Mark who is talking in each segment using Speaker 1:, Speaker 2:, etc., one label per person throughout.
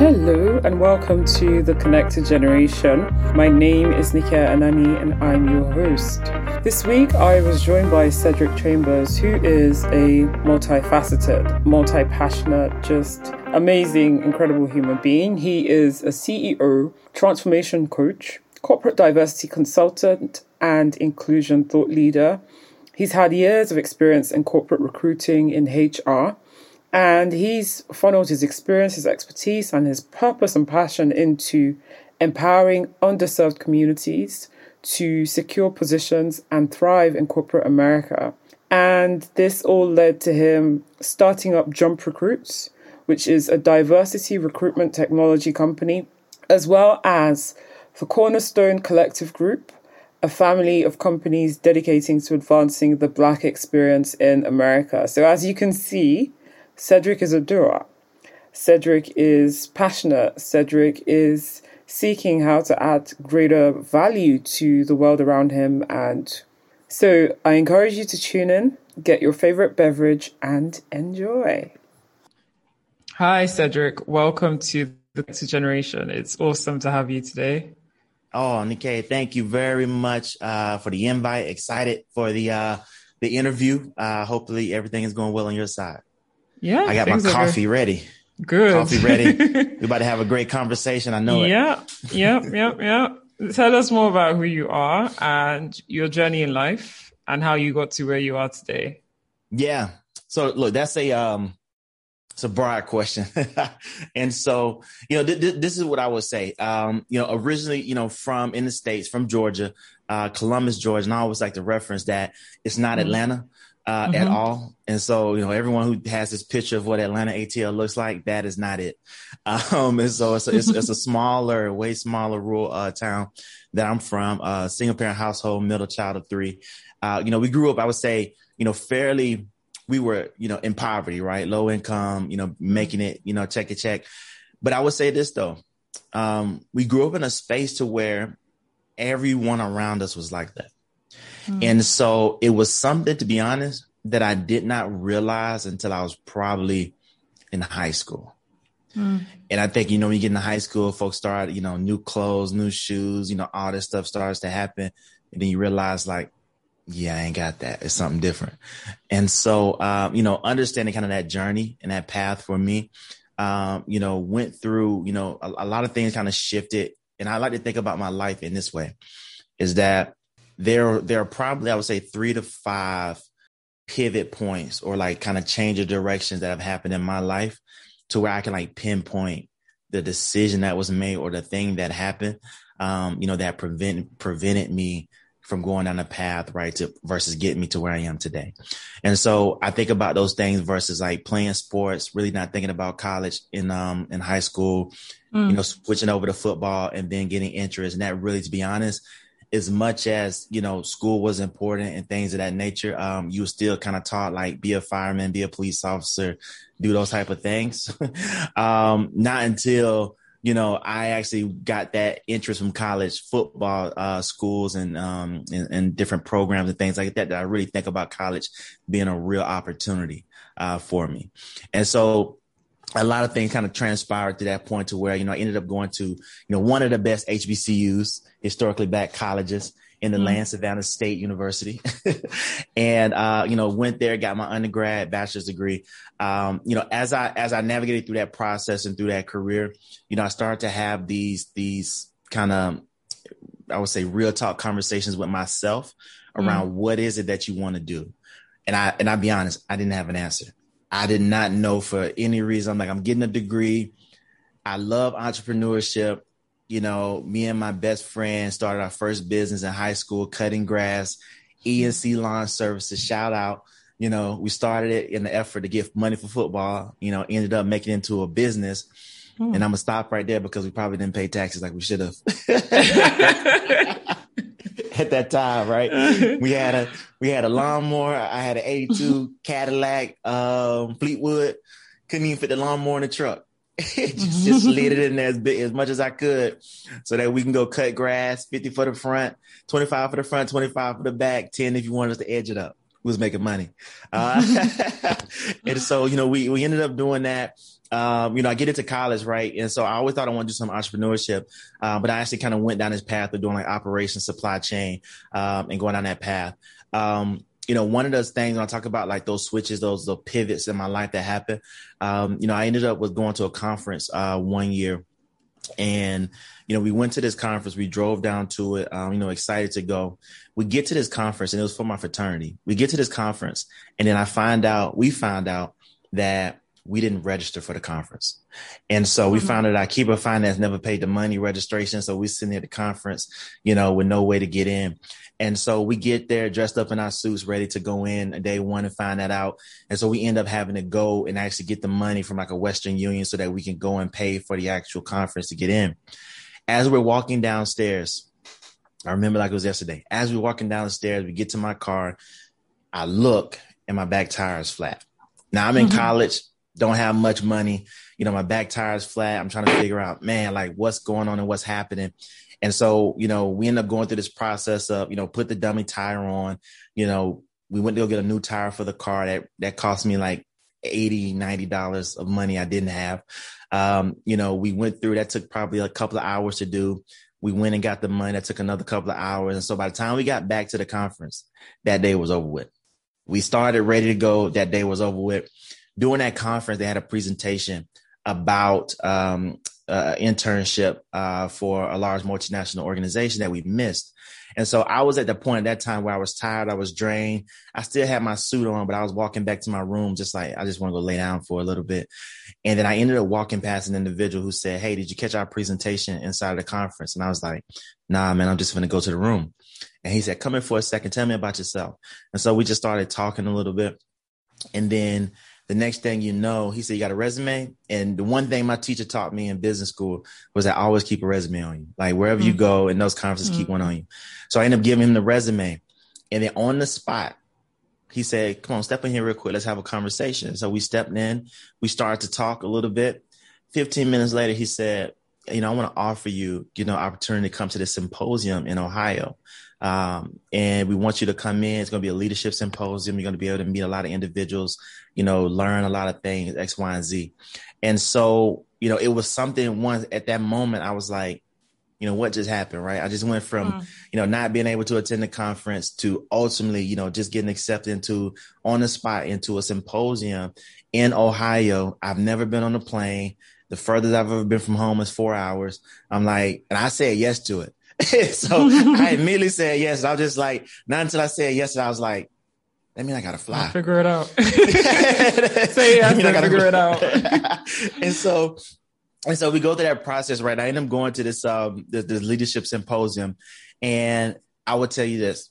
Speaker 1: Hello and welcome to The Connected Generation. My name is Nikia Anani and I'm your host. This week I was joined by Cedric Chambers, who is a multifaceted, multi passionate, just amazing, incredible human being. He is a CEO, transformation coach, corporate diversity consultant, and inclusion thought leader. He's had years of experience in corporate recruiting in HR and he's funneled his experience, his expertise, and his purpose and passion into empowering underserved communities to secure positions and thrive in corporate America. And this all led to him starting up Jump Recruits, which is a diversity recruitment technology company, as well as the Cornerstone Collective Group, a family of companies dedicating to advancing the Black experience in America. So, as you can see, Cedric is a doer. Cedric is passionate. Cedric is seeking how to add greater value to the world around him. And so I encourage you to tune in, get your favorite beverage, and enjoy. Hi, Cedric. Welcome to the Next Generation. It's awesome to have you today.
Speaker 2: Oh, Nikia, thank you very much uh, for the invite. Excited for the uh, the interview. Uh, hopefully, everything is going well on your side.
Speaker 1: Yeah.
Speaker 2: I got my coffee ready.
Speaker 1: Good.
Speaker 2: Coffee ready. We're about to have a great conversation. I know
Speaker 1: yeah, it. Yeah. Yep. Yep. Yep. Tell us more about who you are and your journey in life and how you got to where you are today.
Speaker 2: Yeah. So look, that's a um it's a broad question. and so, you know, th- th- this is what I would say. Um, you know, originally, you know, from in the States, from Georgia, uh, Columbus, Georgia, and I always like to reference that it's not mm-hmm. Atlanta uh, mm-hmm. at all. And so, you know, everyone who has this picture of what Atlanta ATL looks like, that is not it. Um, and so it's a, it's, it's a smaller, way smaller rural uh, town that I'm from, uh, single parent household, middle child of three. Uh, you know, we grew up, I would say, you know, fairly, we were, you know, in poverty, right? Low income, you know, making it, you know, check a check. But I would say this though, um, we grew up in a space to where everyone around us was like that. Mm. And so it was something, to be honest, that I did not realize until I was probably in high school. Mm. And I think, you know, when you get into high school, folks start, you know, new clothes, new shoes, you know, all this stuff starts to happen. And then you realize, like, yeah, I ain't got that. It's something different. And so, um, you know, understanding kind of that journey and that path for me, um, you know, went through, you know, a, a lot of things kind of shifted. And I like to think about my life in this way is that there there are probably I would say three to five pivot points or like kind of change of directions that have happened in my life to where I can like pinpoint the decision that was made or the thing that happened, um, you know, that prevent prevented me from going down the path, right, to versus getting me to where I am today. And so I think about those things versus like playing sports, really not thinking about college in um in high school, mm. you know, switching over to football and then getting interest. And that really, to be honest, as much as you know school was important and things of that nature um, you were still kind of taught like be a fireman be a police officer do those type of things. Um, not until you know i actually got that interest from college football uh, schools and, um, and, and different programs and things like that that i really think about college being a real opportunity uh, for me. And so a lot of things kind of transpired to that point to where, you know, I ended up going to, you know, one of the best HBCUs, historically black colleges in the mm-hmm. land, Savannah State University. and, uh, you know, went there, got my undergrad bachelor's degree. Um, you know, as I, as I navigated through that process and through that career, you know, I started to have these, these kind of, I would say real talk conversations with myself around mm-hmm. what is it that you want to do? And I, and I'll be honest, I didn't have an answer. I did not know for any reason. I'm like, I'm getting a degree. I love entrepreneurship. You know, me and my best friend started our first business in high school, cutting grass, ENC lawn services. Shout out. You know, we started it in the effort to get money for football, you know, ended up making it into a business. Hmm. And I'm gonna stop right there because we probably didn't pay taxes like we should have. at that time, right? we had a we had a lawnmower. I had an '82 Cadillac um, Fleetwood. Couldn't even fit the lawnmower in the truck. just, just slid it in there as big as much as I could, so that we can go cut grass. Fifty for the front, twenty five for the front, twenty five for the back, ten if you want us to edge it up. was making money. Uh, and so, you know, we, we ended up doing that. Um, you know, I get into college, right? And so I always thought I want to do some entrepreneurship. Uh, but I actually kind of went down this path of doing like operations, supply chain, um, and going down that path. Um, you know, one of those things when I talk about like those switches, those, pivots in my life that happened, um, you know, I ended up with going to a conference, uh, one year and, you know, we went to this conference, we drove down to it, um, you know, excited to go. We get to this conference and it was for my fraternity. We get to this conference and then I find out, we find out that we didn't register for the conference. And so we mm-hmm. found out our keeper finance never paid the money registration. So we sitting at the conference, you know, with no way to get in. And so we get there dressed up in our suits, ready to go in a day one and find that out. And so we end up having to go and actually get the money from like a Western Union so that we can go and pay for the actual conference to get in. As we're walking downstairs, I remember like it was yesterday. As we're walking down the stairs, we get to my car. I look and my back tire is flat. Now I'm in mm-hmm. college, don't have much money. You know, my back tire is flat. I'm trying to figure out, man, like what's going on and what's happening. And so, you know, we end up going through this process of, you know, put the dummy tire on, you know, we went to go get a new tire for the car that, that cost me like 80, 90 dollars of money I didn't have. Um, you know, we went through that took probably a couple of hours to do. We went and got the money. That took another couple of hours. And so by the time we got back to the conference, that day was over with. We started ready to go. That day was over with. During that conference, they had a presentation about um, uh, internship uh, for a large multinational organization that we missed. And so I was at the point at that time where I was tired, I was drained. I still had my suit on, but I was walking back to my room, just like I just want to go lay down for a little bit. And then I ended up walking past an individual who said, Hey, did you catch our presentation inside of the conference? And I was like, Nah, man, I'm just going to go to the room. And he said, Come in for a second. Tell me about yourself. And so we just started talking a little bit. And then the next thing you know, he said, You got a resume? And the one thing my teacher taught me in business school was that always keep a resume on you. Like wherever mm-hmm. you go in those conferences, mm-hmm. keep one on you. So I ended up giving him the resume. And then on the spot, he said, Come on, step in here real quick. Let's have a conversation. So we stepped in, we started to talk a little bit. 15 minutes later, he said, You know, I want to offer you, you know, opportunity to come to this symposium in Ohio. Um, and we want you to come in. It's going to be a leadership symposium. You're going to be able to meet a lot of individuals, you know, learn a lot of things, X, Y, and Z. And so, you know, it was something once at that moment, I was like, you know, what just happened, right? I just went from, mm. you know, not being able to attend the conference to ultimately, you know, just getting accepted into on the spot into a symposium in Ohio. I've never been on a plane. The furthest I've ever been from home is four hours. I'm like, and I said yes to it. so I immediately said yes. I was just like, not until I said yes, I was like, that mean I gotta fly.
Speaker 1: I'll figure it out. Say yes, I mean, I gotta figure it out.
Speaker 2: and so, and so we go through that process, right? I end up going to this um this, this leadership symposium, and I would tell you this: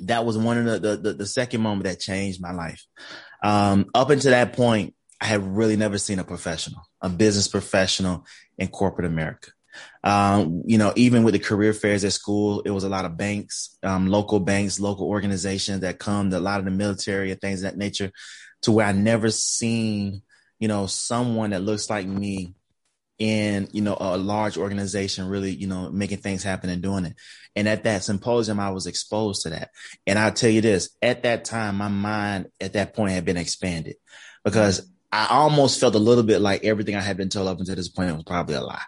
Speaker 2: that was one of the the, the, the second moment that changed my life. Um, up until that point, I had really never seen a professional, a business professional in corporate America. Um, you know, even with the career fairs at school, it was a lot of banks, um, local banks, local organizations that come, a lot of the military and things of that nature, to where I never seen, you know, someone that looks like me in, you know, a large organization really, you know, making things happen and doing it. And at that symposium, I was exposed to that. And I'll tell you this, at that time, my mind at that point had been expanded because I almost felt a little bit like everything I had been told up until this point was probably a lie.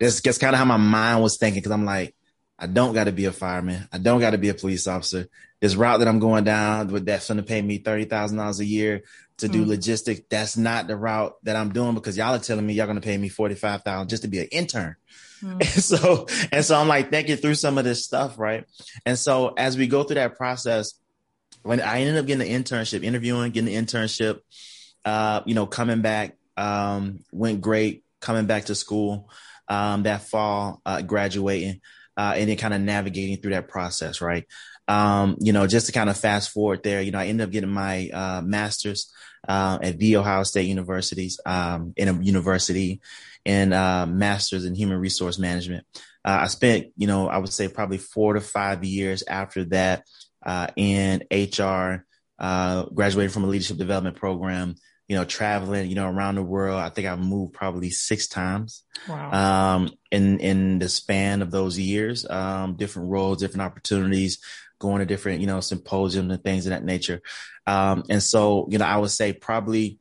Speaker 2: That's, that's kind of how my mind was thinking. Cause I'm like, I don't got to be a fireman. I don't got to be a police officer. This route that I'm going down with that's going to pay me $30,000 a year to do mm. logistics. That's not the route that I'm doing because y'all are telling me y'all going to pay me 45,000 just to be an intern. Mm. And so, and so I'm like thinking through some of this stuff. Right. And so as we go through that process, when I ended up getting the internship, interviewing, getting the internship, uh, you know, coming back, um, went great coming back to school um, that fall, uh, graduating, uh, and then kind of navigating through that process, right? Um, you know, just to kind of fast forward there, you know, I ended up getting my uh, master's uh, at the Ohio State Universities um, in a university and uh, master's in human resource management. Uh, I spent, you know, I would say probably four to five years after that uh, in HR, graduated from a leadership development program you know, traveling, you know, around the world. I think I've moved probably six times. Wow. Um, in, in the span of those years, um, different roles, different opportunities, going to different, you know, symposiums and things of that nature. Um, and so, you know, I would say probably,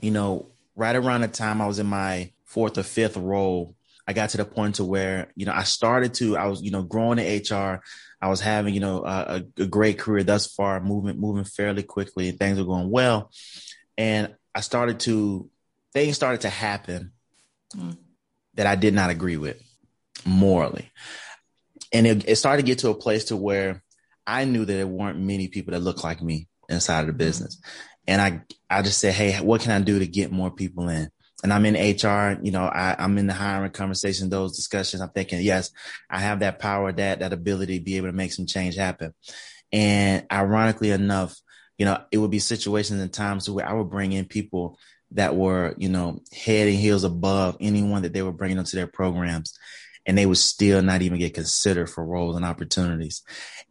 Speaker 2: you know, right around the time I was in my fourth or fifth role, I got to the point to where, you know, I started to, I was, you know, growing in HR. I was having, you know, a, a great career thus far, moving, moving fairly quickly and things were going well. And I started to, things started to happen mm. that I did not agree with morally. And it, it started to get to a place to where I knew that there weren't many people that looked like me inside of the business. And I, I just said, Hey, what can I do to get more people in? And I'm in HR, you know, I, I'm in the hiring conversation, those discussions. I'm thinking, yes, I have that power, that, that ability to be able to make some change happen. And ironically enough, you know, it would be situations and times where I would bring in people that were, you know, head and heels above anyone that they were bringing into their programs. And they would still not even get considered for roles and opportunities.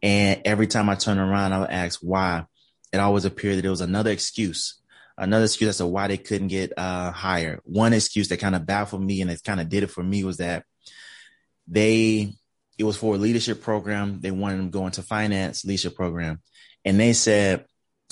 Speaker 2: And every time I turn around, I would ask why. It always appeared that it was another excuse, another excuse as to why they couldn't get uh, hired. One excuse that kind of baffled me and it kind of did it for me was that they, it was for a leadership program. They wanted them going to finance leadership program. And they said,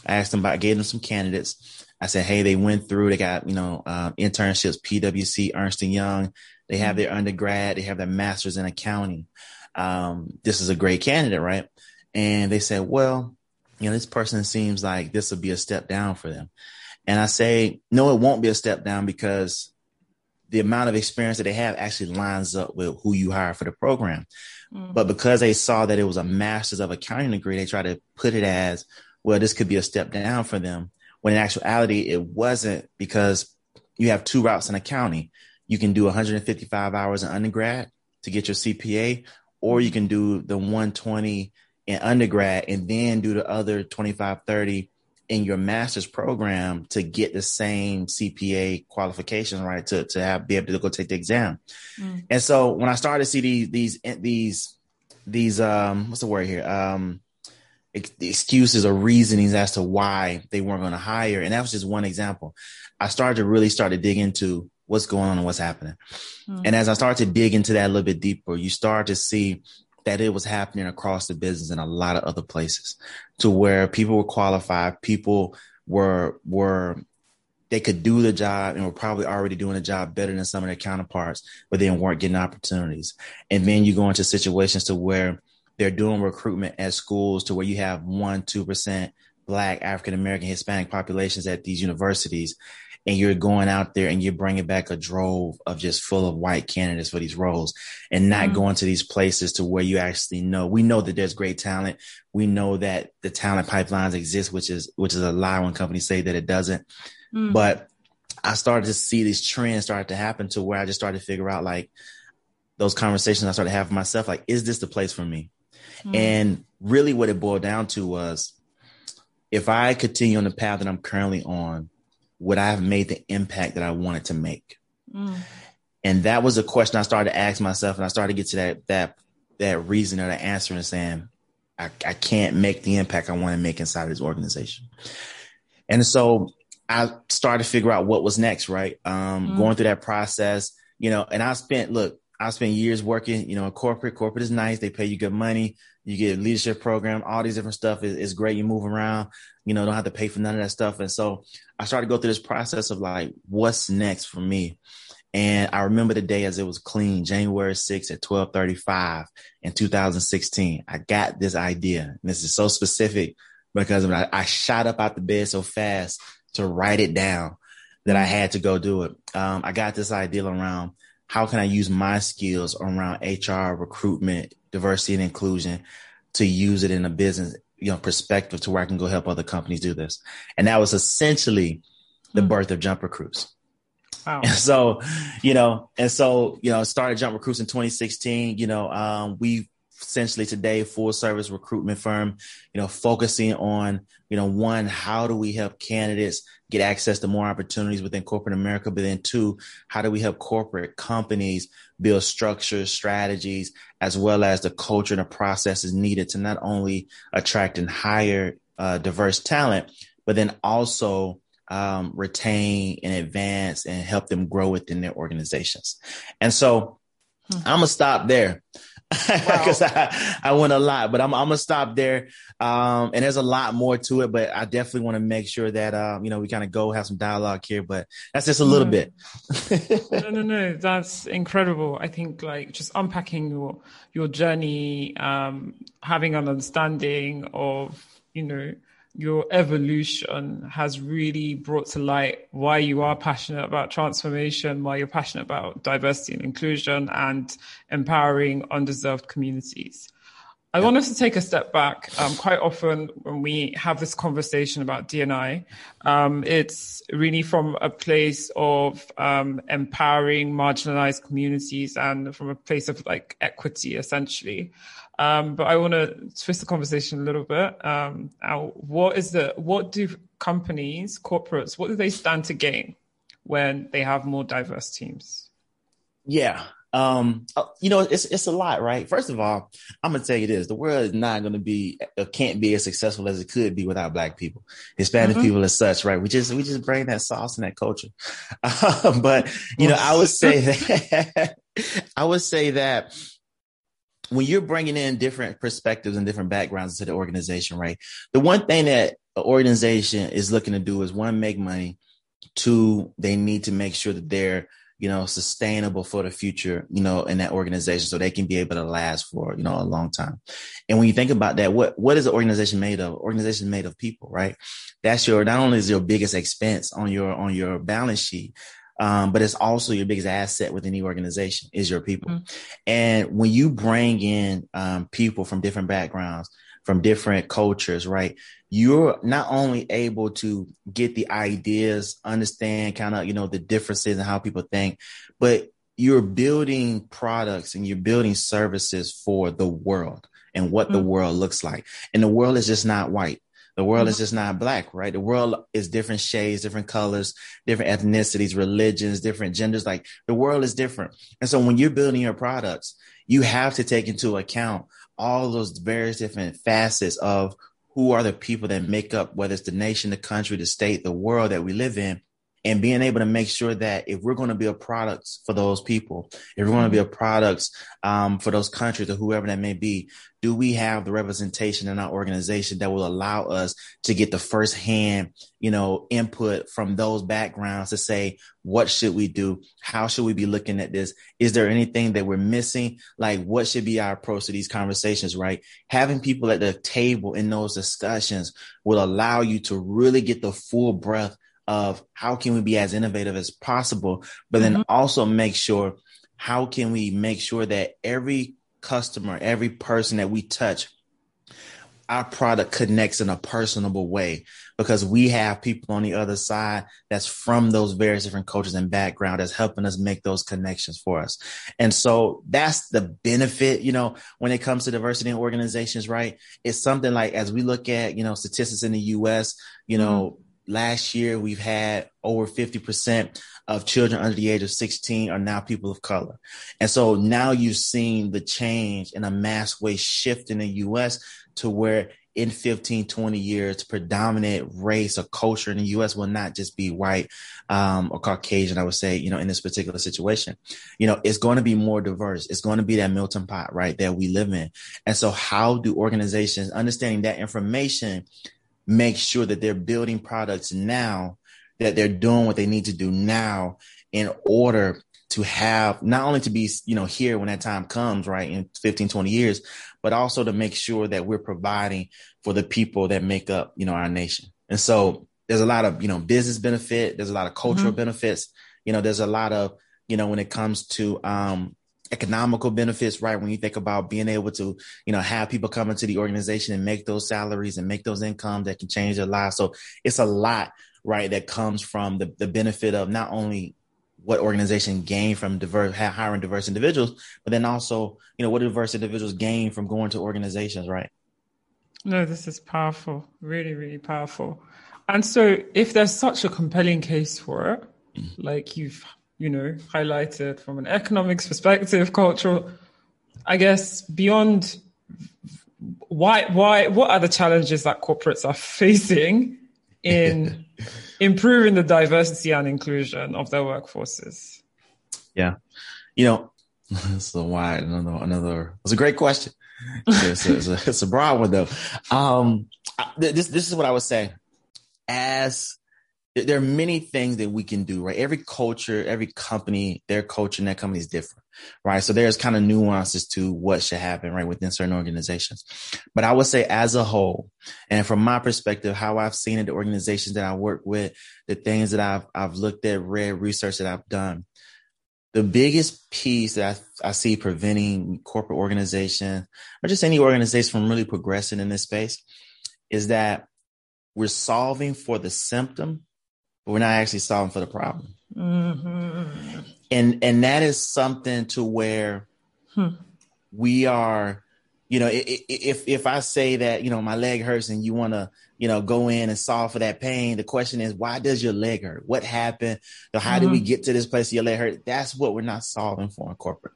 Speaker 2: I asked them about, I gave them some candidates. I said, Hey, they went through, they got, you know, uh, internships, PWC, Ernst and Young. They have their undergrad, they have their master's in accounting. Um, this is a great candidate, right? And they said, well, you know, this person seems like this will be a step down for them. And I say, no, it won't be a step down because the amount of experience that they have actually lines up with who you hire for the program. Mm-hmm. But because they saw that it was a master's of accounting degree, they try to put it as, well, this could be a step down for them. When in actuality, it wasn't because you have two routes in a county. You can do 155 hours in undergrad to get your CPA, or you can do the 120 in undergrad and then do the other 25, 30 in your master's program to get the same CPA qualification, right? To, to have, be able to go take the exam. Mm. And so when I started to see these, these, these, these, um, what's the word here? Um, excuses or reasonings as to why they weren't going to hire. And that was just one example. I started to really start to dig into what's going on and what's happening. Mm-hmm. And as I started to dig into that a little bit deeper, you start to see that it was happening across the business in a lot of other places to where people were qualified, people were, were, they could do the job and were probably already doing the job better than some of their counterparts, but they weren't getting opportunities. And then you go into situations to where they're doing recruitment at schools to where you have one, 2% black African American Hispanic populations at these universities. And you're going out there and you're bringing back a drove of just full of white candidates for these roles and not mm-hmm. going to these places to where you actually know, we know that there's great talent. We know that the talent pipelines exist, which is, which is a lie when companies say that it doesn't. Mm-hmm. But I started to see these trends start to happen to where I just started to figure out like those conversations I started having myself, like, is this the place for me? Mm. And really what it boiled down to was if I continue on the path that I'm currently on, would I have made the impact that I wanted to make? Mm. And that was a question I started to ask myself, and I started to get to that that that reason or the answer and saying, I, I can't make the impact I want to make inside of this organization. And so I started to figure out what was next, right? Um, mm. Going through that process, you know, and I spent, look, I spent years working, you know, in corporate. Corporate is nice. They pay you good money. You get leadership program, all these different stuff is, is great. You move around, you know, don't have to pay for none of that stuff. And so I started to go through this process of like, what's next for me? And I remember the day as it was clean, January 6th at 1235 in 2016. I got this idea. And this is so specific because I, I shot up out the bed so fast to write it down that I had to go do it. Um, I got this idea around how can I use my skills around HR, recruitment, diversity and inclusion to use it in a business, you know, perspective to where I can go help other companies do this. And that was essentially the hmm. birth of Jump Recruits. Wow. And so, you know, and so, you know, started Jump Recruits in 2016. You know, um, we essentially today full service recruitment firm, you know, focusing on, you know, one, how do we help candidates get access to more opportunities within corporate America? But then two, how do we help corporate companies build structures, strategies, as well as the culture and the processes needed to not only attract and hire uh, diverse talent, but then also um, retain and advance and help them grow within their organizations. And so hmm. I'm gonna stop there because wow. I, I went a lot, but I'm, I'm gonna stop there. Um, and there's a lot more to it, but I definitely want to make sure that, um, you know, we kind of go have some dialogue here, but that's just a little bit.
Speaker 1: no, no, no, that's incredible. I think like just unpacking your, your journey, um, having an understanding of, you know, your evolution has really brought to light why you are passionate about transformation, why you're passionate about diversity and inclusion and empowering undeserved communities. I want us to take a step back. Um, quite often, when we have this conversation about D&I, um, it's really from a place of um, empowering marginalized communities and from a place of like equity, essentially. Um, but I want to twist the conversation a little bit. Um, what is the what do companies, corporates, what do they stand to gain when they have more diverse teams?
Speaker 2: Yeah, um, uh, you know, it's it's a lot, right? First of all, I'm gonna tell you this: the world is not gonna be, uh, can't be as successful as it could be without Black people, Hispanic mm-hmm. people, as such, right? We just we just bring that sauce and that culture. but you know, I would say that I would say that when you're bringing in different perspectives and different backgrounds to the organization, right? The one thing that an organization is looking to do is one, make money. Two, they need to make sure that they're, you know, sustainable for the future, you know, in that organization so they can be able to last for, you know, a long time. And when you think about that, what, what is an organization made of? Organization made of people, right? That's your, not only is your biggest expense on your, on your balance sheet, um, but it's also your biggest asset within the organization is your people. Mm-hmm. And when you bring in um, people from different backgrounds, from different cultures, right? You're not only able to get the ideas, understand kind of, you know, the differences and how people think, but you're building products and you're building services for the world and what mm-hmm. the world looks like. And the world is just not white. The world mm-hmm. is just not black, right? The world is different shades, different colors, different ethnicities, religions, different genders. Like the world is different. And so when you're building your products, you have to take into account all those various different facets of who are the people that make up, whether it's the nation, the country, the state, the world that we live in and being able to make sure that if we're going to be a product for those people, if we're going to be a product um, for those countries or whoever that may be, do we have the representation in our organization that will allow us to get the firsthand, you know, input from those backgrounds to say, what should we do? How should we be looking at this? Is there anything that we're missing? Like, what should be our approach to these conversations, right? Having people at the table in those discussions will allow you to really get the full breath of how can we be as innovative as possible, but then mm-hmm. also make sure how can we make sure that every customer, every person that we touch, our product connects in a personable way because we have people on the other side that's from those various different cultures and background that's helping us make those connections for us. And so that's the benefit, you know, when it comes to diversity in organizations, right? It's something like as we look at, you know, statistics in the US, you know, mm-hmm last year we've had over 50% of children under the age of 16 are now people of color. And so now you've seen the change in a mass way shift in the US to where in 15, 20 years, predominant race or culture in the US will not just be white um, or Caucasian, I would say, you know, in this particular situation. You know, it's going to be more diverse. It's going to be that milton pot, right, that we live in. And so how do organizations understanding that information make sure that they're building products now, that they're doing what they need to do now in order to have not only to be, you know, here when that time comes, right, in 15, 20 years, but also to make sure that we're providing for the people that make up, you know, our nation. And so there's a lot of, you know, business benefit, there's a lot of cultural mm-hmm. benefits, you know, there's a lot of, you know, when it comes to um, economical benefits, right? When you think about being able to, you know, have people come into the organization and make those salaries and make those incomes that can change their lives. So it's a lot, right, that comes from the, the benefit of not only what organization gain from diverse hiring diverse individuals, but then also, you know, what diverse individuals gain from going to organizations, right?
Speaker 1: No, this is powerful, really, really powerful. And so, if there's such a compelling case for it, mm-hmm. like you've you know, highlighted from an economics perspective, cultural. I guess beyond why, why, what are the challenges that corporates are facing in improving the diversity and inclusion of their workforces?
Speaker 2: Yeah, you know, so why another another it's a great question it's, a, it's, a, it's, a, broad one though um this this is what i would say as there are many things that we can do right? Every culture every company their culture and that company is different right? So there's kind of nuances to what should happen right within certain organizations. But i would say as a whole and from my perspective how i've seen it the organizations that i work with the things that i've i've looked at read research that i've done the biggest piece that I, I, see preventing corporate organization or just any organization from really progressing in this space is that we're solving for the symptom, but we're not actually solving for the problem. Mm-hmm. And and that is something to where hmm. we are, you know, if if I say that you know my leg hurts and you want to you know, go in and solve for that pain. The question is, why does your leg hurt? What happened? So how mm-hmm. did we get to this place? Your leg hurt. That's what we're not solving for in corporate.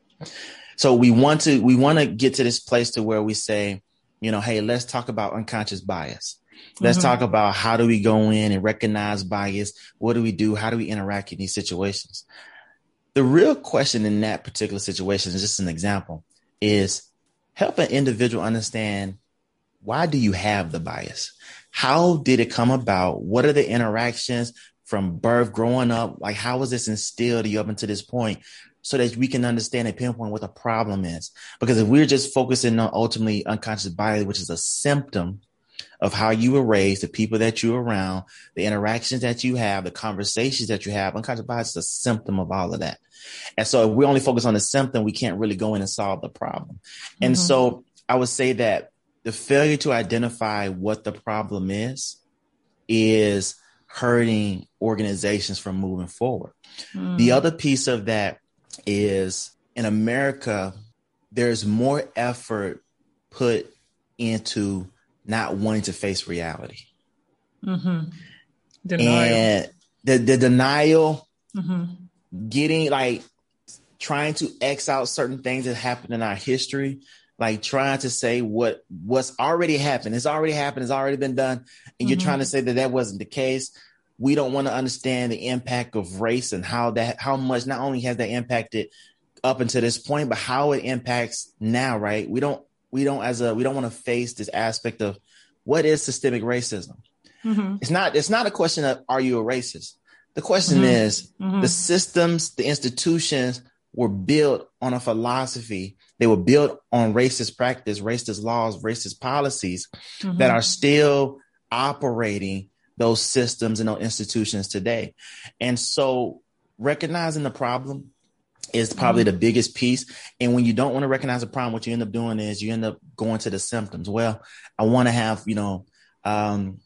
Speaker 2: So we want to, we want to get to this place to where we say, you know, hey, let's talk about unconscious bias. Let's mm-hmm. talk about how do we go in and recognize bias? What do we do? How do we interact in these situations? The real question in that particular situation is just an example is help an individual understand why do you have the bias? How did it come about? What are the interactions from birth, growing up? Like, how was this instilled to you up until this point? So that we can understand and pinpoint what the problem is. Because if we're just focusing on ultimately unconscious bias, which is a symptom of how you were raised, the people that you're around, the interactions that you have, the conversations that you have, unconscious bias is a symptom of all of that. And so if we only focus on the symptom, we can't really go in and solve the problem. Mm-hmm. And so I would say that the failure to identify what the problem is is hurting organizations from moving forward. Mm. The other piece of that is in America, there's more effort put into not wanting to face reality. Mm-hmm. And the, the denial, mm-hmm. getting like trying to X out certain things that happened in our history like trying to say what what's already happened. It's already happened. It's already been done, and mm-hmm. you're trying to say that that wasn't the case. We don't want to understand the impact of race and how that how much not only has that impacted up until this point, but how it impacts now. Right? We don't we don't as a we don't want to face this aspect of what is systemic racism. Mm-hmm. It's not it's not a question of are you a racist. The question mm-hmm. is mm-hmm. the systems, the institutions were built on a philosophy. They were built on racist practice, racist laws, racist policies mm-hmm. that are still operating those systems and those institutions today. And so recognizing the problem is probably mm-hmm. the biggest piece. And when you don't want to recognize a problem, what you end up doing is you end up going to the symptoms. Well, I want to have, you know, um,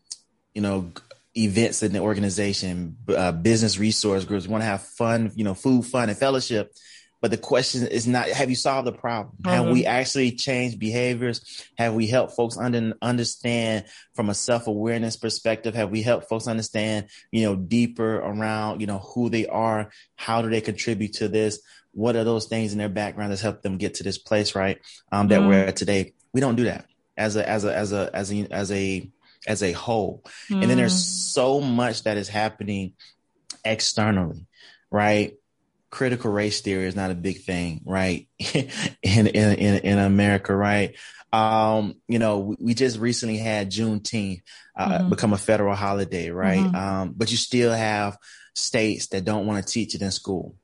Speaker 2: you know, events in the organization, uh, business resource groups. We want to have fun, you know, food, fun, and fellowship. But the question is not have you solved the problem? Mm-hmm. Have we mm-hmm. actually changed behaviors? Have we helped folks under, understand from a self awareness perspective? Have we helped folks understand, you know, deeper around, you know, who they are? How do they contribute to this? What are those things in their background that's helped them get to this place, right? Um, that mm-hmm. we're at today. We don't do that as a as a as a as a as a as a whole. Mm-hmm. And then there's mm. so much that is happening externally, right? Critical race theory is not a big thing, right? in, in, in, in America, right? Um, you know, we, just recently had Juneteenth uh, mm-hmm. become a federal holiday, right? Mm-hmm. Um, but you still have states that don't want to teach it in school.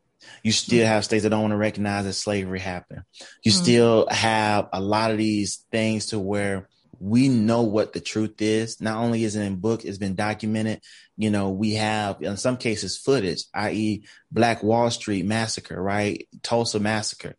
Speaker 2: You still have states that don't want to recognize that slavery happened. You mm-hmm. still have a lot of these things to where we know what the truth is. Not only is it in book, it's been documented. You know, we have in some cases footage, i.e., Black Wall Street massacre, right? Tulsa massacre.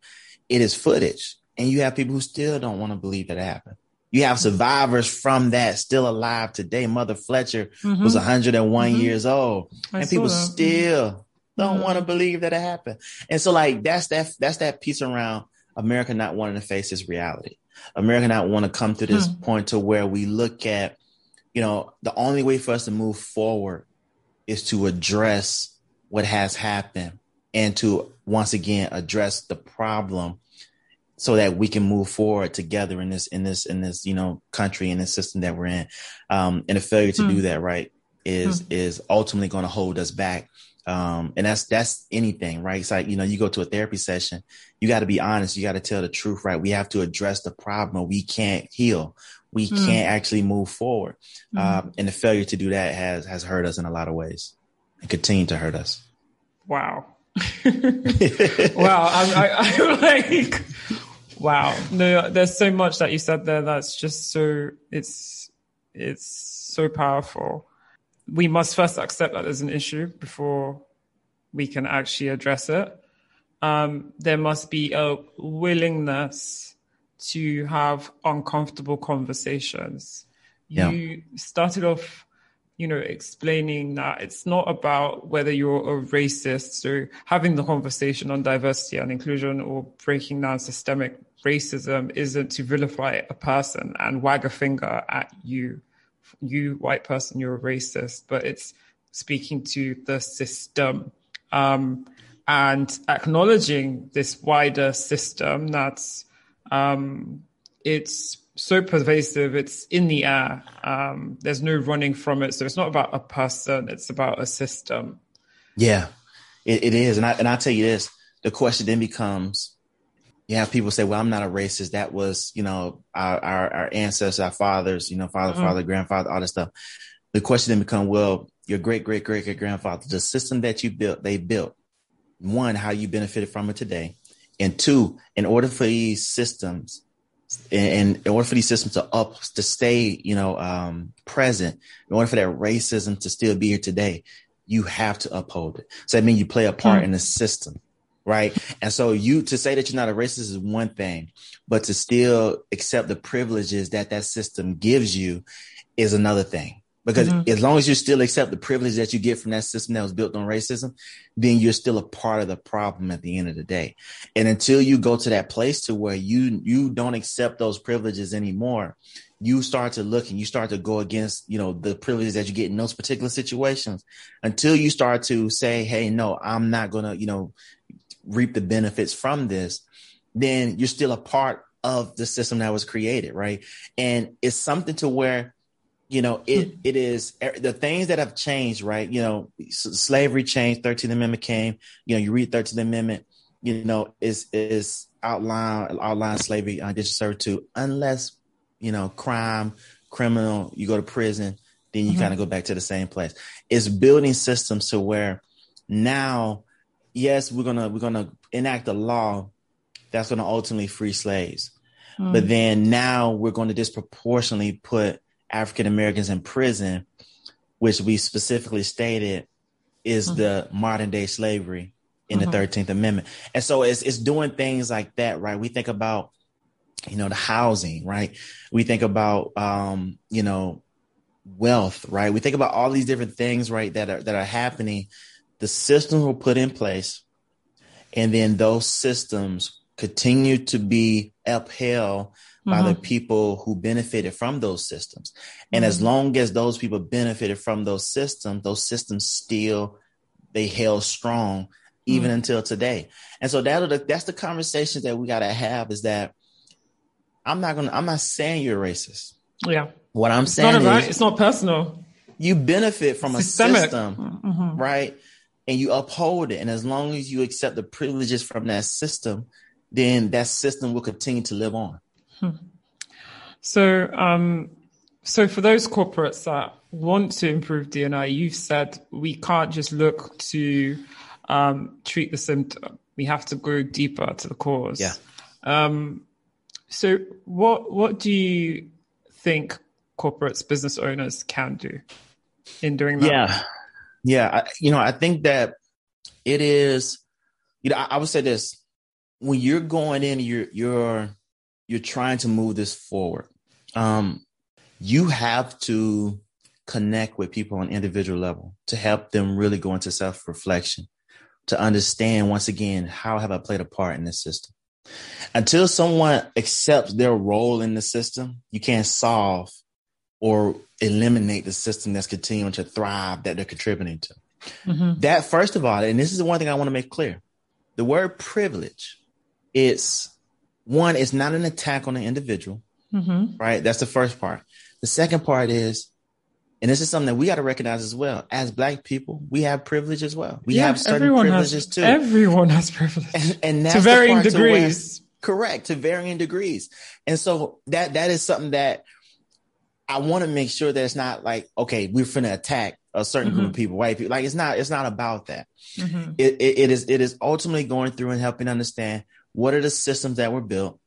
Speaker 2: It is footage, and you have people who still don't want to believe that it happened. You have survivors from that still alive today. Mother Fletcher mm-hmm. was 101 mm-hmm. years old, I and people that. still don't mm-hmm. want to believe that it happened. And so, like, that's that that's that piece around America not wanting to face this reality. America not want to come to this hmm. point to where we look at, you know, the only way for us to move forward is to address what has happened and to once again address the problem so that we can move forward together in this in this in this you know country in this system that we're in um and a failure to hmm. do that right is hmm. is ultimately going to hold us back Um, and that's that's anything, right? It's like you know, you go to a therapy session, you got to be honest, you got to tell the truth, right? We have to address the problem. We can't heal, we mm. can't actually move forward, mm. um, and the failure to do that has has hurt us in a lot of ways, and continue to hurt us.
Speaker 1: Wow, wow, I'm, I, I'm like, wow. No, there's so much that you said there that's just so it's it's so powerful we must first accept that there's an issue before we can actually address it. Um, there must be a willingness to have uncomfortable conversations. Yeah. You started off, you know, explaining that it's not about whether you're a racist, so having the conversation on diversity and inclusion or breaking down systemic racism isn't to vilify a person and wag a finger at you you white person you're a racist but it's speaking to the system. Um, and acknowledging this wider system that's um, it's so pervasive it's in the air. Um, there's no running from it. So it's not about a person it's about a system.
Speaker 2: Yeah it, it is. And I, and i tell you this the question then becomes you have people say, well, I'm not a racist. That was, you know, our, our, our ancestors, our fathers, you know, father, mm-hmm. father, grandfather, all this stuff. The question then become, well, your great, great, great, great grandfather, the system that you built, they built, one, how you benefited from it today. And two, in order for these systems and in order for these systems to up, to stay, you know, um, present, in order for that racism to still be here today, you have to uphold it. So that means you play a part mm-hmm. in the system right? And so you to say that you're not a racist is one thing, but to still accept the privileges that that system gives you is another thing. Because mm-hmm. as long as you still accept the privilege that you get from that system that was built on racism, then you're still a part of the problem at the end of the day. And until you go to that place to where you you don't accept those privileges anymore, you start to look and you start to go against, you know, the privileges that you get in those particular situations until you start to say, Hey, no, I'm not going to, you know, reap the benefits from this, then you're still a part of the system that was created, right? And it's something to where, you know, it hmm. it is er, the things that have changed, right? You know, slavery changed, 13th Amendment came, you know, you read 13th Amendment, you know, is is outline outline slavery uh, digital servitude unless, you know, crime, criminal, you go to prison, then you mm-hmm. kind of go back to the same place. It's building systems to where now yes, we're gonna we're gonna enact a law that's gonna ultimately free slaves. Mm. But then now we're going to disproportionately put African Americans in prison, which we specifically stated is mm. the modern day slavery in mm-hmm. the 13th Amendment. And so it's it's doing things like that, right? We think about you know the housing, right? We think about um, you know wealth, right? We think about all these different things, right, that are that are happening the systems were put in place, and then those systems continue to be upheld mm-hmm. by the mm-hmm. people who benefited from those systems. And mm-hmm. as long as those people benefited from those systems, those systems still they held strong even mm-hmm. until today. And so that that's the conversation that we got to have is that I'm not gonna I'm not saying you're racist.
Speaker 1: Yeah.
Speaker 2: What I'm it's saying
Speaker 1: not
Speaker 2: is
Speaker 1: it's not personal.
Speaker 2: You benefit from Systemic. a system, mm-hmm. right? And you uphold it. And as long as you accept the privileges from that system, then that system will continue to live on. Hmm.
Speaker 1: So, um, so for those corporates that want to improve D&I, you've said we can't just look to um, treat the symptom. We have to go deeper to the cause.
Speaker 2: Yeah.
Speaker 1: Um, so, what what do you think corporates, business owners can do in doing that?
Speaker 2: Yeah. Yeah, I, you know, I think that it is. You know, I, I would say this: when you're going in, you're you're you're trying to move this forward. Um, you have to connect with people on individual level to help them really go into self reflection, to understand once again how have I played a part in this system. Until someone accepts their role in the system, you can't solve or eliminate the system that's continuing to thrive that they're contributing to. Mm-hmm. That, first of all, and this is the one thing I want to make clear the word privilege is one, it's not an attack on the individual, mm-hmm. right? That's the first part. The second part is And this is something that we got to recognize as well. As black people, we have privilege as well. We yeah, have certain privileges
Speaker 1: has,
Speaker 2: too.
Speaker 1: Everyone has privilege.
Speaker 2: And, and
Speaker 1: to varying degrees.
Speaker 2: To where, correct, to varying degrees. And so that that is something that I want to make sure that it's not like, okay, we're finna attack a certain mm-hmm. group of people, white people. Like it's not, it's not about that. Mm-hmm. It, it, it is, it is ultimately going through and helping understand what are the systems that were built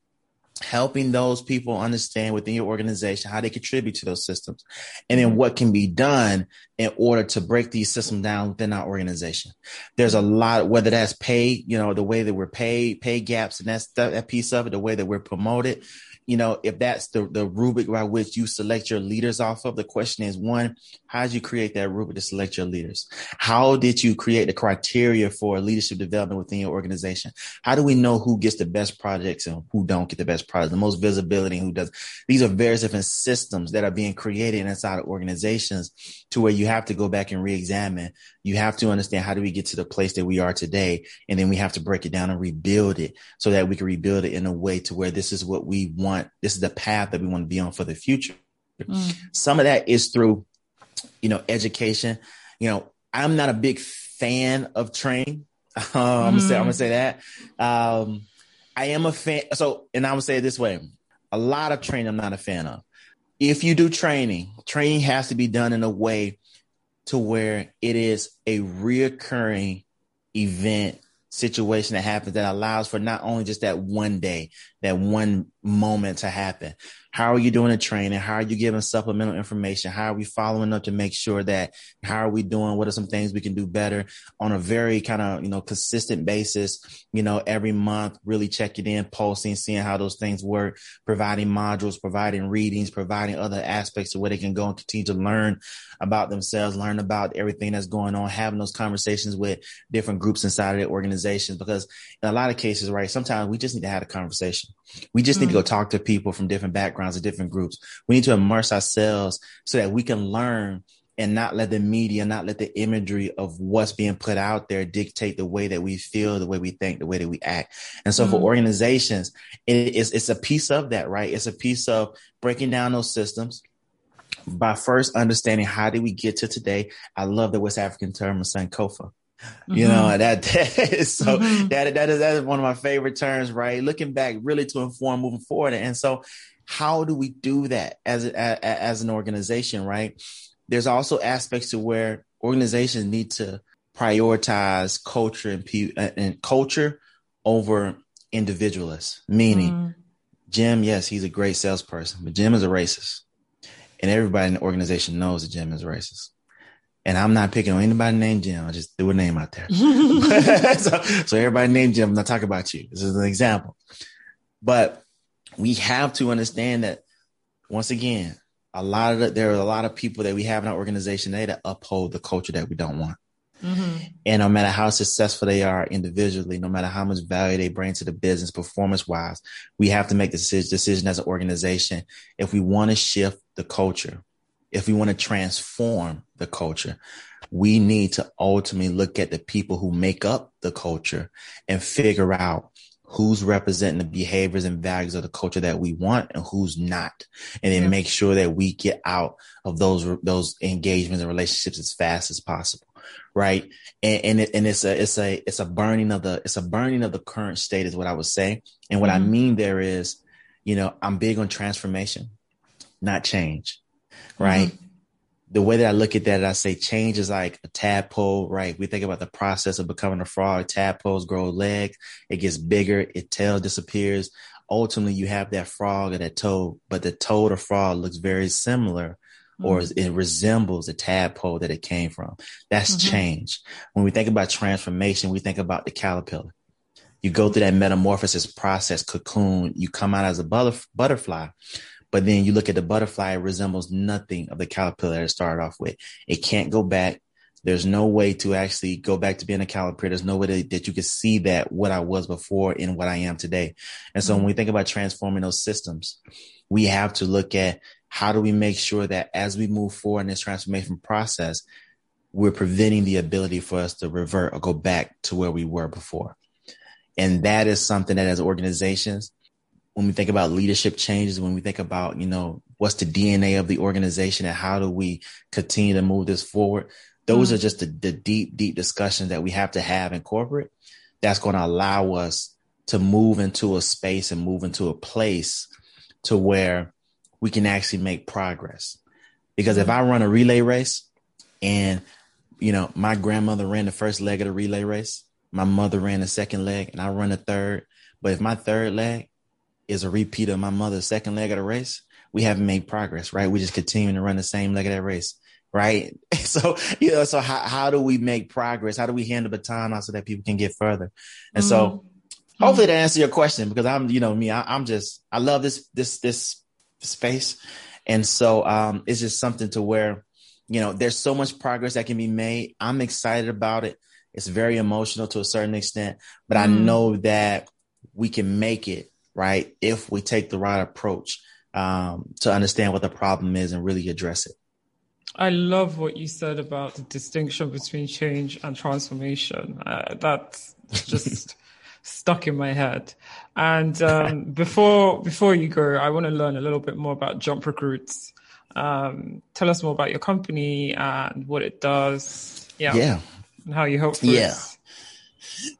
Speaker 2: helping those people understand within your organization how they contribute to those systems and then what can be done in order to break these systems down within our organization there's a lot whether that's pay you know the way that we're paid pay gaps and that's that, that piece of it the way that we're promoted you know, if that's the, the rubric by which you select your leaders off of, the question is one, how did you create that rubric to select your leaders? How did you create the criteria for leadership development within your organization? How do we know who gets the best projects and who don't get the best projects, the most visibility and who does? These are various different systems that are being created inside of organizations to where you have to go back and re-examine. You have to understand how do we get to the place that we are today? And then we have to break it down and rebuild it so that we can rebuild it in a way to where this is what we want this is the path that we want to be on for the future. Mm. Some of that is through, you know, education. You know, I'm not a big fan of training. Um, mm. I'm, gonna say, I'm gonna say that. Um, I am a fan. So, and I would say it this way: a lot of training I'm not a fan of. If you do training, training has to be done in a way to where it is a reoccurring event situation that happens that allows for not only just that one day, that one moment to happen. How are you doing the training? How are you giving supplemental information? How are we following up to make sure that how are we doing? What are some things we can do better on a very kind of, you know, consistent basis, you know, every month, really checking in, posting, seeing how those things work, providing modules, providing readings, providing other aspects of where they can go and continue to learn about themselves, learn about everything that's going on, having those conversations with different groups inside of the organizations. Because in a lot of cases, right, sometimes we just need to have a conversation. We just need mm. to go mm. talk to people from different backgrounds and different groups. We need to immerse ourselves so that we can learn and not let the media, not let the imagery of what's being put out there dictate the way that we feel, the way we think, the way that we act. And so mm. for organizations, it is, it's a piece of that, right? It's a piece of breaking down those systems by first understanding how did we get to today. I love the West African term of Sankofa. Mm-hmm. You know, that, that is so mm-hmm. that that is that is one of my favorite terms, right? Looking back really to inform moving forward. And so how do we do that as a, as an organization, right? There's also aspects to where organizations need to prioritize culture and, and culture over individualists, meaning mm. Jim, yes, he's a great salesperson, but Jim is a racist. And everybody in the organization knows that Jim is racist and I'm not picking on anybody named Jim. I just threw a name out there. so, so everybody named Jim. I'm not talking about you. This is an example. But we have to understand that once again, a lot of the, there are a lot of people that we have in our organization today that uphold the culture that we don't want. Mm-hmm. And no matter how successful they are individually, no matter how much value they bring to the business performance wise, we have to make the decision as an organization. If we want to shift the culture, if we want to transform the culture, we need to ultimately look at the people who make up the culture and figure out who's representing the behaviors and values of the culture that we want and who's not. And then yeah. make sure that we get out of those those engagements and relationships as fast as possible right? And and, it, and it's a it's a it's a burning of the it's a burning of the current state is what i would say and what mm-hmm. i mean there is you know i'm big on transformation not change right? Mm-hmm. The way that I look at that, I say change is like a tadpole, right? We think about the process of becoming a frog. Tadpoles grow legs, it gets bigger, its tail disappears. Ultimately, you have that frog or that toad, but the toad or frog looks very similar or mm-hmm. it resembles the tadpole that it came from. That's mm-hmm. change. When we think about transformation, we think about the caterpillar. You go through that metamorphosis process, cocoon, you come out as a butterfly. But then you look at the butterfly, it resembles nothing of the caterpillar that it started off with. It can't go back. There's no way to actually go back to being a caterpillar. There's no way to, that you can see that what I was before and what I am today. And so mm-hmm. when we think about transforming those systems, we have to look at how do we make sure that as we move forward in this transformation process, we're preventing the ability for us to revert or go back to where we were before. And that is something that as organizations, when we think about leadership changes, when we think about, you know, what's the DNA of the organization and how do we continue to move this forward, those mm-hmm. are just the, the deep, deep discussions that we have to have in corporate that's going to allow us to move into a space and move into a place to where we can actually make progress. Because if I run a relay race and, you know, my grandmother ran the first leg of the relay race, my mother ran the second leg, and I run the third. But if my third leg is a repeat of my mother's second leg of the race, we haven't made progress, right? We just continuing to run the same leg of that race, right? So, you know, so how, how do we make progress? How do we hand the baton out so that people can get further? And mm-hmm. so hopefully that answer your question because I'm, you know, me, I, am just, I love this, this, this space. And so, um, it's just something to where, you know, there's so much progress that can be made. I'm excited about it. It's very emotional to a certain extent, but mm. I know that we can make it right if we take the right approach um, to understand what the problem is and really address it.
Speaker 1: I love what you said about the distinction between change and transformation. Uh, that's just stuck in my head. And um, before before you go, I want to learn a little bit more about Jump Recruits. Um, tell us more about your company and what it does. Yeah,
Speaker 2: yeah,
Speaker 1: and how you help.
Speaker 2: Yeah,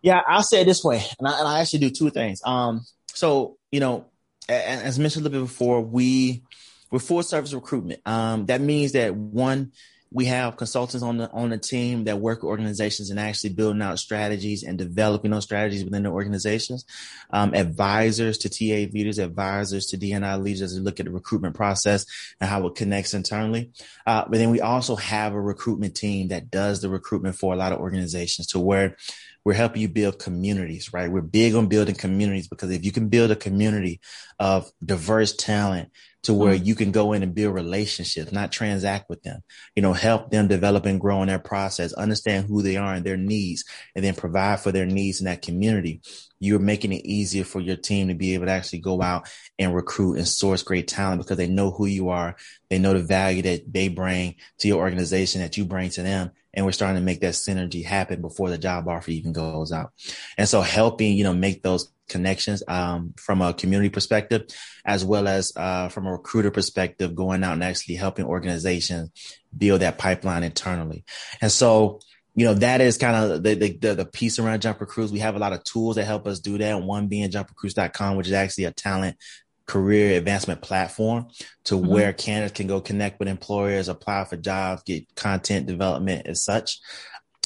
Speaker 2: yeah. I'll say it this way, and I, and I actually do two things. Um, so you know, as mentioned a little bit before, we we're full service recruitment. Um, that means that one, we have consultants on the on the team that work with organizations and actually building out strategies and developing those strategies within the organizations. Um, advisors to TA leaders, advisors to D&I leaders as we look at the recruitment process and how it connects internally. Uh, but then we also have a recruitment team that does the recruitment for a lot of organizations to where we're helping you build communities, right? We're big on building communities because if you can build a community of diverse talent to where mm-hmm. you can go in and build relationships, not transact with them, you know, help them develop and grow in their process, understand who they are and their needs, and then provide for their needs in that community. You're making it easier for your team to be able to actually go out and recruit and source great talent because they know who you are. They know the value that they bring to your organization that you bring to them and we're starting to make that synergy happen before the job offer even goes out. And so helping, you know, make those connections um, from a community perspective, as well as uh, from a recruiter perspective, going out and actually helping organizations build that pipeline internally. And so, you know, that is kind of the, the, the, piece around Jump Recruits. We have a lot of tools that help us do that. One being jumprecruits.com, which is actually a talent career advancement platform to mm-hmm. where candidates can go connect with employers, apply for jobs, get content development as such.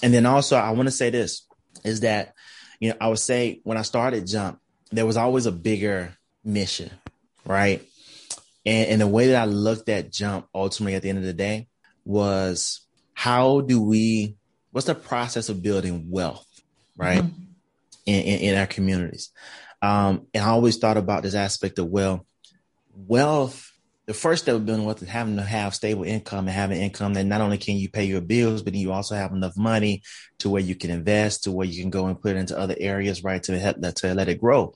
Speaker 2: And then also, I want to say this is that, you know, I would say when I started Jump, there was always a bigger mission, right? And, and the way that I looked at Jump ultimately at the end of the day was how do we, what's the process of building wealth, right? Mm-hmm. In, in, in our communities. Um, and I always thought about this aspect of well, wealth. The first step of building wealth is having to have stable income and having income that not only can you pay your bills, but you also have enough money to where you can invest, to where you can go and put it into other areas, right, to help to let it grow.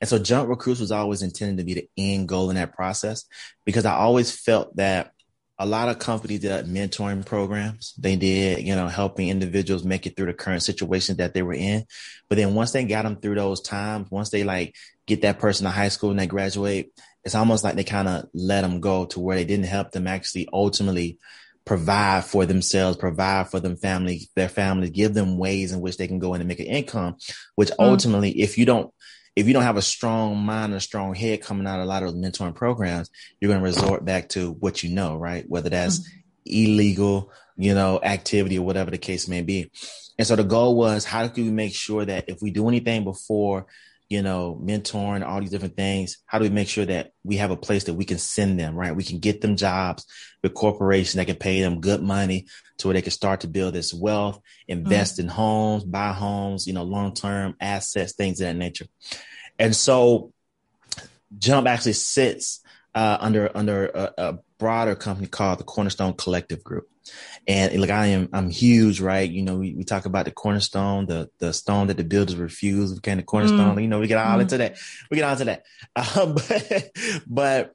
Speaker 2: And so Jump Recruits was always intended to be the end goal in that process because I always felt that a lot of companies did mentoring programs. They did, you know, helping individuals make it through the current situation that they were in. But then once they got them through those times, once they like get that person to high school and they graduate, it's almost like they kind of let them go to where they didn't help them actually ultimately provide for themselves, provide for them family, their family, give them ways in which they can go in and make an income, which mm-hmm. ultimately, if you don't if you don't have a strong mind or strong head coming out of a lot of mentoring programs, you're going to resort back to what you know, right? Whether that's mm-hmm. illegal, you know, activity or whatever the case may be. And so the goal was how can we make sure that if we do anything before, you know, mentoring, all these different things, how do we make sure that we have a place that we can send them, right? We can get them jobs with corporations that can pay them good money to where they can start to build this wealth, invest mm-hmm. in homes, buy homes, you know, long term assets, things of that nature. And so Jump actually sits uh, under under a, a, broader company called the Cornerstone Collective Group. And like I am, I'm huge, right? You know, we, we talk about the cornerstone, the the stone that the builders refused became the cornerstone. Mm. You know, we get all mm. into that. We get all into that. Um, but but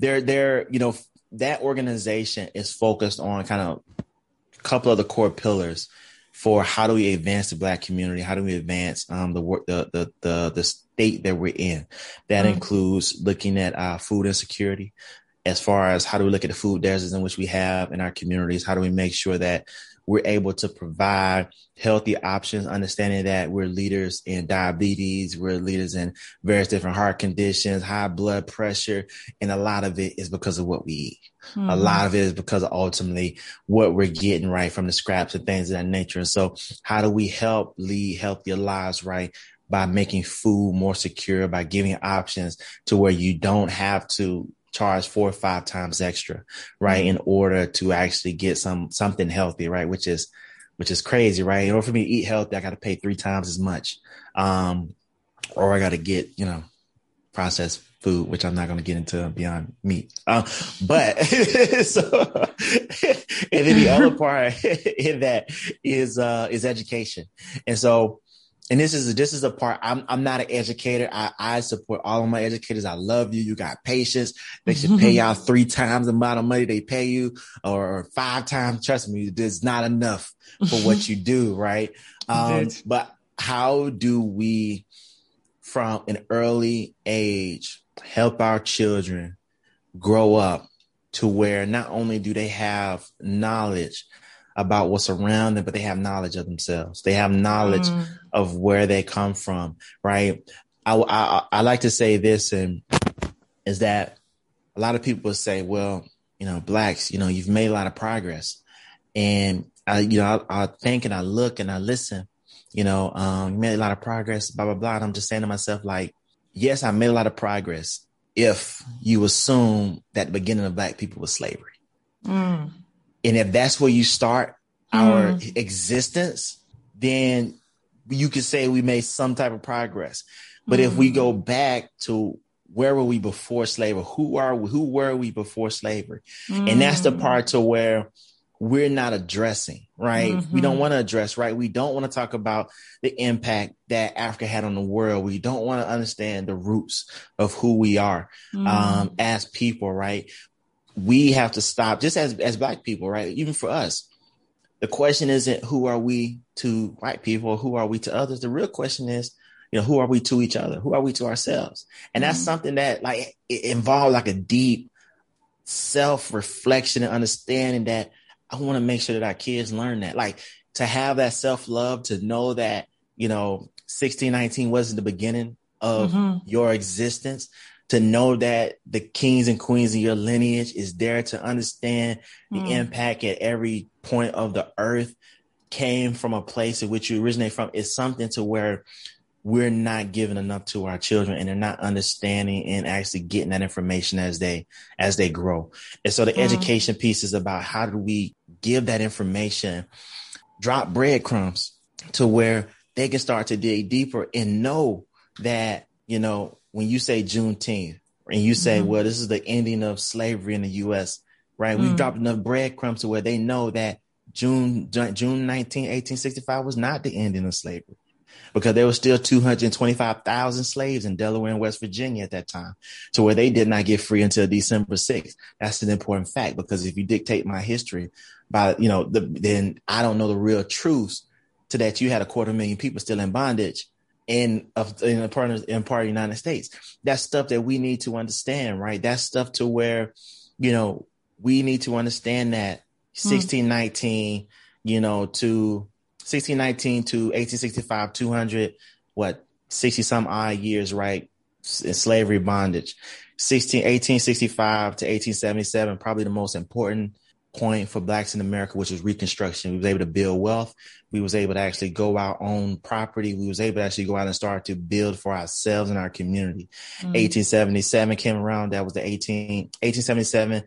Speaker 2: they're they're you know that organization is focused on kind of a couple of the core pillars for how do we advance the black community? How do we advance um, the work, the, the, the, the state that we're in? That mm. includes looking at uh, food insecurity as far as how do we look at the food deserts in which we have in our communities? How do we make sure that we're able to provide healthy options, understanding that we're leaders in diabetes, we're leaders in various different heart conditions, high blood pressure, and a lot of it is because of what we eat. Mm-hmm. A lot of it is because of ultimately what we're getting right from the scraps and things of that nature. And so how do we help lead healthier lives, right? By making food more secure, by giving options to where you don't have to charge four or five times extra, right, mm-hmm. in order to actually get some something healthy, right, which is which is crazy, right? In order for me to eat healthy, I got to pay three times as much, um, or I got to get you know processed food, which I'm not going to get into beyond meat. Um, but so, and then the other part in that is uh, is education, and so and this is this is a part I'm I'm not an educator. I, I support all of my educators. I love you. You got patience. They should pay y'all three times the amount of money they pay you or five times. Trust me, it's not enough for what you do, right? Um, but how do we from an early age help our children grow up to where not only do they have knowledge, about what's around them, but they have knowledge of themselves. They have knowledge mm. of where they come from, right? I, I, I like to say this, and is that a lot of people say, well, you know, blacks, you know, you've made a lot of progress, and I, you know, I, I think and I look and I listen, you know, um, you made a lot of progress, blah blah blah. And I'm just saying to myself, like, yes, I made a lot of progress. If you assume that the beginning of black people was slavery. Mm. And if that's where you start our mm. existence, then you could say we made some type of progress. But mm. if we go mm. back to where were we before slavery? Who are we? Who were we before slavery? Mm. And that's the mm. part to where we're not addressing, right? Mm-hmm. We don't mm-hmm. want to address, right? We don't want to talk about the impact that Africa had on the world. We don't want to understand the roots of who we are mm. um, as people, right? We have to stop just as as black people, right? Even for us, the question isn't who are we to white people, who are we to others. The real question is, you know, who are we to each other? Who are we to ourselves? And that's mm-hmm. something that like it involves like a deep self reflection and understanding that I want to make sure that our kids learn that, like to have that self love, to know that you know, sixteen nineteen wasn't the beginning of mm-hmm. your existence to know that the kings and queens in your lineage is there to understand the mm. impact at every point of the earth came from a place in which you originate from is something to where we're not giving enough to our children and they're not understanding and actually getting that information as they as they grow and so the mm. education piece is about how do we give that information drop breadcrumbs to where they can start to dig deeper and know that you know when you say Juneteenth and you say, mm-hmm. well, this is the ending of slavery in the U.S., right? Mm-hmm. We've dropped enough breadcrumbs to where they know that June June 19, 1865 was not the ending of slavery because there were still 225,000 slaves in Delaware and West Virginia at that time to where they did not get free until December 6th. That's an important fact because if you dictate my history by, you know, the, then I don't know the real truths to that you had a quarter million people still in bondage in of in a part of, in part of the United States. That's stuff that we need to understand, right? That's stuff to where, you know, we need to understand that 1619, hmm. you know, to 1619 to 1865, 200, what, 60 some odd years, right? In slavery bondage. 16, 1865 to 1877, probably the most important point for blacks in America, which was Reconstruction. We was able to build wealth. We was able to actually go out own property. We was able to actually go out and start to build for ourselves and our community. Mm-hmm. 1877 came around. That was the 18, 1877,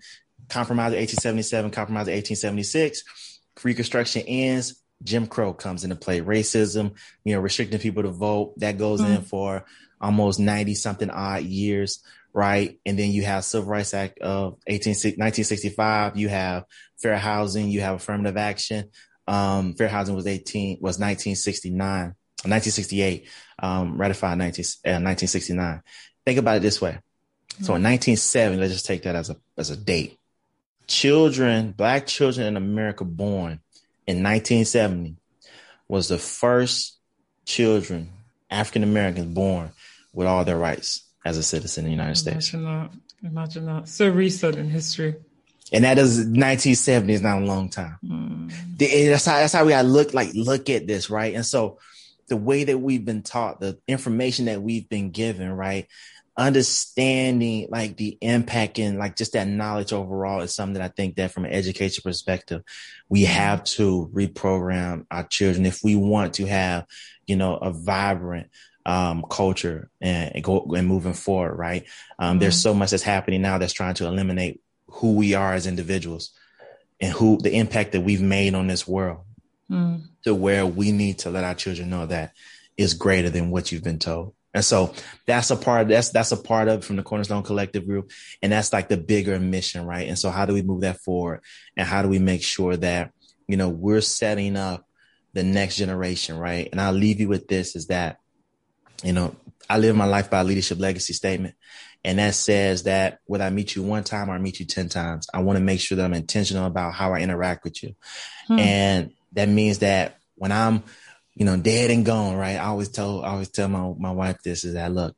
Speaker 2: compromise of 1877, compromise of 1876. Reconstruction ends. Jim Crow comes into play. Racism, you know, restricting people to vote. That goes mm-hmm. in for almost 90 something odd years right? And then you have Civil Rights Act of 18, 1965. You have fair housing. You have affirmative action. Um, fair housing was 18 was 1969, 1968, um, ratified 19, uh, 1969. Think about it this way. So in 1970, let's just take that as a as a date. Children, black children in America born in 1970 was the first children, African Americans, born with all their rights as a citizen in the United
Speaker 1: Imagine
Speaker 2: States.
Speaker 1: That. Imagine that. So recent in history.
Speaker 2: And that is 1970 is not a long time.
Speaker 1: Mm.
Speaker 2: That's how that's how we gotta look like look at this, right? And so the way that we've been taught, the information that we've been given, right? Understanding like the impact and like just that knowledge overall is something that I think that from an education perspective, we have to reprogram our children if we want to have, you know, a vibrant um, culture and, and, go and moving forward, right? Um, mm-hmm. There's so much that's happening now that's trying to eliminate who we are as individuals and who the impact that we've made on this world mm. to where we need to let our children know that is greater than what you've been told. And so that's a part that's that's a part of from the Cornerstone Collective group. And that's like the bigger mission, right? And so how do we move that forward? And how do we make sure that, you know, we're setting up the next generation, right? And I'll leave you with this is that, you know, I live my life by a leadership legacy statement. And that says that whether I meet you one time or I meet you 10 times, I want to make sure that I'm intentional about how I interact with you. Hmm. And that means that when I'm you know, dead and gone, right? I always tell, I always tell my, my wife this is that look,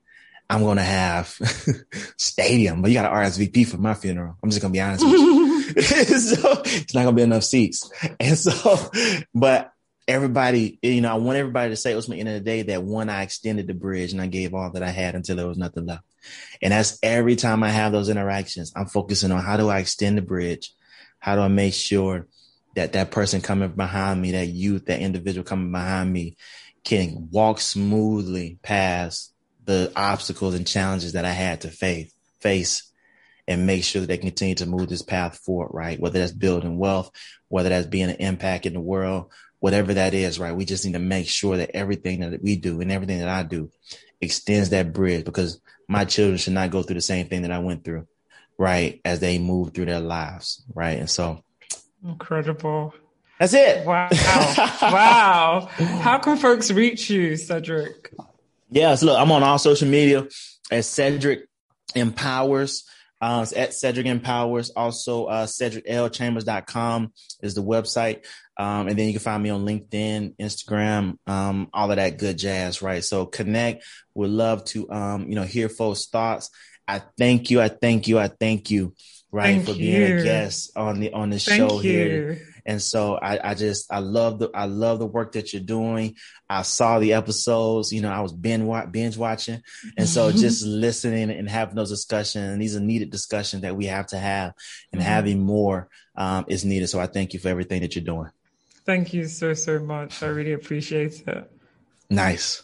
Speaker 2: I'm going to have stadium, but you got to RSVP for my funeral. I'm just going to be honest with you. so it's not going to be enough seats. And so, but everybody, you know, I want everybody to say ultimately end of the day that one, I extended the bridge and I gave all that I had until there was nothing left. And that's every time I have those interactions, I'm focusing on how do I extend the bridge? How do I make sure that that person coming behind me, that youth, that individual coming behind me can walk smoothly past the obstacles and challenges that I had to face, face and make sure that they continue to move this path forward, right? Whether that's building wealth, whether that's being an impact in the world, whatever that is, right? We just need to make sure that everything that we do and everything that I do extends that bridge because my children should not go through the same thing that I went through, right? As they move through their lives, right? And so
Speaker 1: Incredible.
Speaker 2: That's it.
Speaker 1: Wow. wow. How can folks reach you, Cedric?
Speaker 2: Yes, look, I'm on all social media as Cedric Empowers. Uh, at Cedric Empowers. Also, uh, CedricLChambers.com is the website. Um, and then you can find me on LinkedIn, Instagram, um, all of that good jazz, right? So connect. Would love to, um, you know, hear folks' thoughts. I thank you. I thank you. I thank you right
Speaker 1: Thank
Speaker 2: for
Speaker 1: you.
Speaker 2: being a guest on the on the show
Speaker 1: you.
Speaker 2: here and so I, I just I love the I love the work that you're doing. I saw the episodes, you know, I was binge binge watching, and so just listening and having those discussions. And these are needed discussions that we have to have, and
Speaker 1: Mhm.
Speaker 2: having more um, is needed. So I thank you for everything that you're doing.
Speaker 1: Thank you so, so much. I really appreciate it.
Speaker 2: Nice.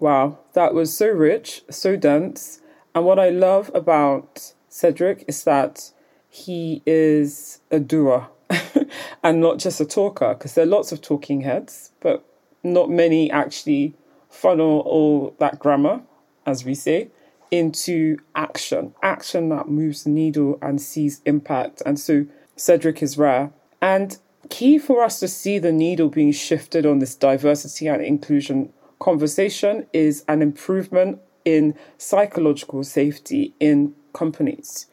Speaker 1: Wow, that was so rich, so dense. And what I love about Cedric is that he is a doer and not just a talker, because there are lots of talking heads, but not many actually funnel all that grammar, as we say, into action. Action that moves the needle and sees impact. And so Cedric is rare. And key for us to see the needle being shifted on this diversity and inclusion conversation is an improvement in psychological safety in companies.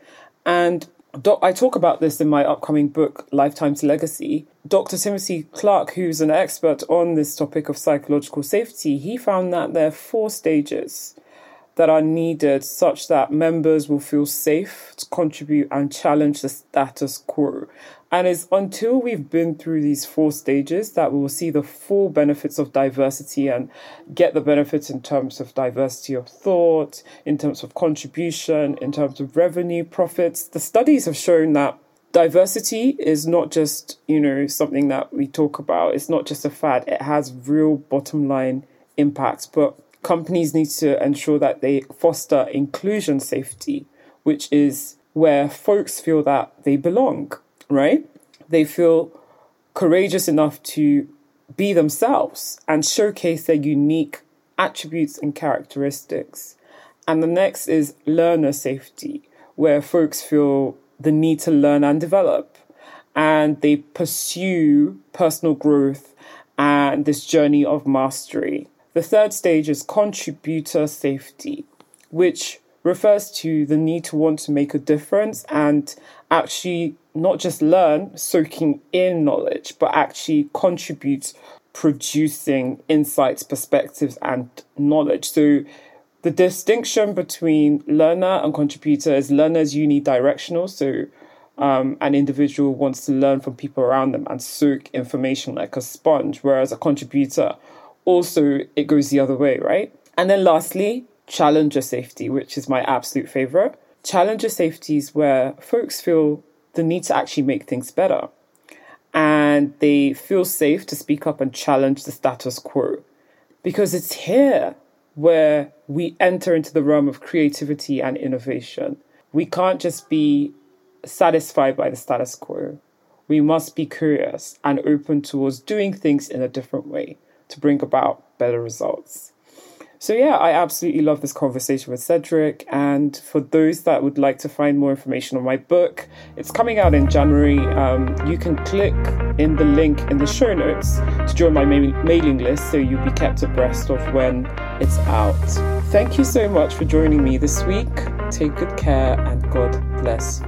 Speaker 1: And I talk about this in my upcoming book, Lifetime to Legacy. Dr. Timothy Clark, who's an expert on this topic of psychological safety, he found that there are four stages that are needed such that members will feel safe to contribute and challenge the status quo. And it's until we've been through these four stages that we will see the full benefits of diversity and get the benefits in terms of diversity of thought, in terms of contribution, in terms of revenue, profits. The studies have shown that diversity is not just, you know, something that we talk about. It's not just a fad. It has real bottom line impacts. But companies need to ensure that they foster inclusion safety, which is where folks feel that they belong, right? They feel courageous enough to be themselves and showcase their unique attributes and characteristics. And the next is learner safety, where folks feel the need to learn and develop and they pursue personal growth and this journey of mastery. The third stage is contributor safety, which refers to the need to want to make a difference and actually not just learn, soaking in knowledge, but actually contribute producing insights, perspectives, and knowledge. So the distinction between learner and contributor is learners unidirectional. So um, an individual wants to learn from people around them and soak information like a sponge, whereas a contributor also it goes the other way, right? And then lastly, challenger safety, which is my absolute favorite. Challenger safety is where folks feel the need to actually make things better. And they feel safe to speak up and challenge the status quo. Because it's here where we enter into the realm of creativity and innovation. We can't just be satisfied by the status quo. We must be curious and open towards doing things in a different way to bring about better results. So, yeah, I absolutely love this conversation with Cedric. And for those that would like to find more information on my book, it's coming out in January. Um, you can click in the link in the show notes to join my ma- mailing list so you'll be kept abreast of when it's out. Thank you so much for joining me this week. Take good care and God bless